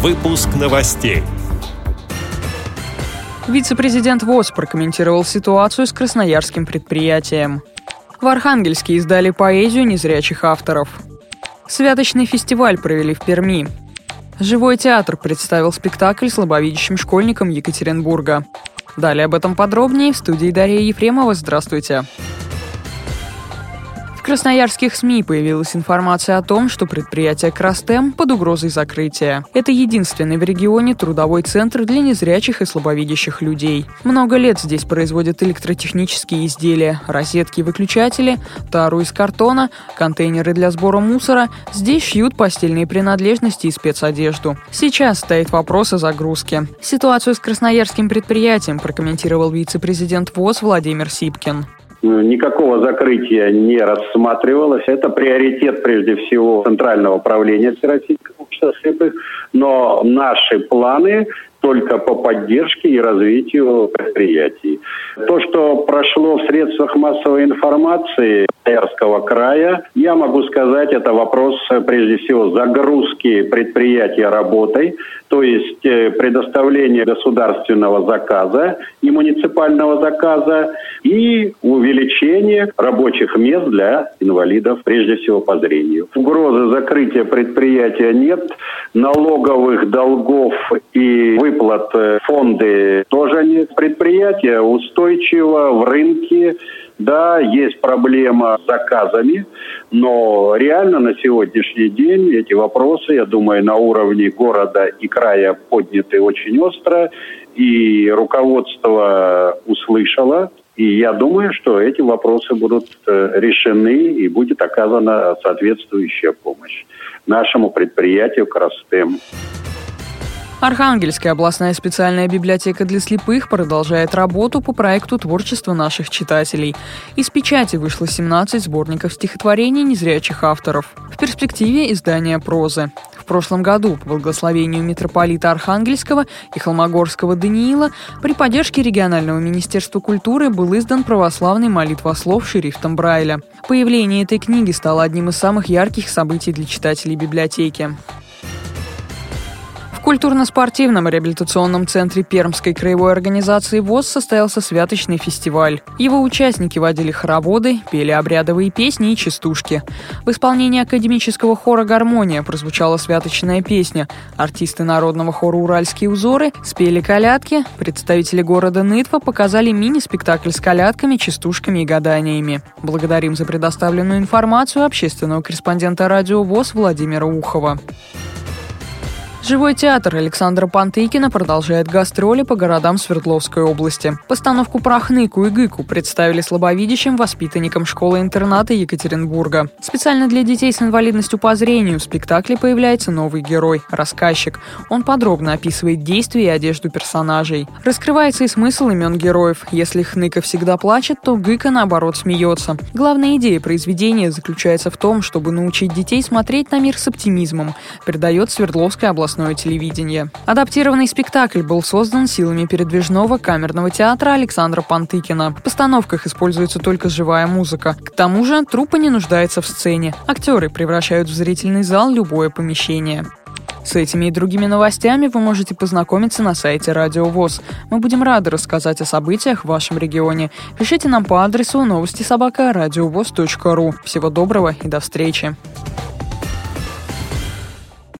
Выпуск новостей. Вице-президент ВОЗ прокомментировал ситуацию с красноярским предприятием. В Архангельске издали поэзию незрячих авторов. Святочный фестиваль провели в Перми. Живой театр представил спектакль слабовидящим школьникам Екатеринбурга. Далее об этом подробнее в студии Дарья Ефремова. Здравствуйте. Здравствуйте. Красноярских СМИ появилась информация о том, что предприятие «Крастем» под угрозой закрытия. Это единственный в регионе трудовой центр для незрячих и слабовидящих людей. Много лет здесь производят электротехнические изделия, розетки и выключатели, тару из картона, контейнеры для сбора мусора. Здесь шьют постельные принадлежности и спецодежду. Сейчас стоит вопрос о загрузке. Ситуацию с красноярским предприятием прокомментировал вице-президент ВОЗ Владимир Сипкин. Ну, никакого закрытия не рассматривалось. Это приоритет, прежде всего, Центрального управления Всероссийского общества слепых. Но наши планы только по поддержке и развитию предприятий. То, что прошло в средствах массовой информации Красноярского края, я могу сказать, это вопрос, прежде всего, загрузки предприятия работой, то есть э, предоставления государственного заказа и муниципального заказа и увеличение рабочих мест для инвалидов, прежде всего по зрению. Угрозы закрытия предприятия нет, налоговых долгов и выплат э, фонды тоже нет. Предприятие устойчиво в рынке, да, есть проблема с заказами, но реально на сегодняшний день эти вопросы, я думаю, на уровне города и края подняты очень остро, и руководство услышало, и я думаю, что эти вопросы будут э, решены и будет оказана соответствующая помощь нашему предприятию «Крастем». Архангельская областная специальная библиотека для слепых продолжает работу по проекту творчества наших читателей. Из печати вышло 17 сборников стихотворений незрячих авторов. В перспективе издания прозы. В прошлом году по благословению митрополита Архангельского и Холмогорского Даниила при поддержке регионального министерства культуры был издан православный молитвослов шрифтом Брайля. Появление этой книги стало одним из самых ярких событий для читателей библиотеки культурно-спортивном реабилитационном центре Пермской краевой организации ВОЗ состоялся святочный фестиваль. Его участники водили хороводы, пели обрядовые песни и частушки. В исполнении академического хора «Гармония» прозвучала святочная песня. Артисты народного хора «Уральские узоры» спели колядки, представители города Нытва показали мини-спектакль с колядками, частушками и гаданиями. Благодарим за предоставленную информацию общественного корреспондента радио ВОЗ Владимира Ухова. Живой театр Александра Пантыкина продолжает гастроли по городам Свердловской области. Постановку «Прохныку» и «Гыку» представили слабовидящим воспитанникам школы-интерната Екатеринбурга. Специально для детей с инвалидностью по зрению в спектакле появляется новый герой – рассказчик. Он подробно описывает действия и одежду персонажей. Раскрывается и смысл имен героев. Если Хныка всегда плачет, то Гыка, наоборот, смеется. Главная идея произведения заключается в том, чтобы научить детей смотреть на мир с оптимизмом, передает Свердловская областная областное телевидение. Адаптированный спектакль был создан силами передвижного камерного театра Александра Пантыкина. В постановках используется только живая музыка. К тому же труппа не нуждается в сцене. Актеры превращают в зрительный зал любое помещение. С этими и другими новостями вы можете познакомиться на сайте Радио ВОЗ. Мы будем рады рассказать о событиях в вашем регионе. Пишите нам по адресу новости собака ру. Всего доброго и до встречи.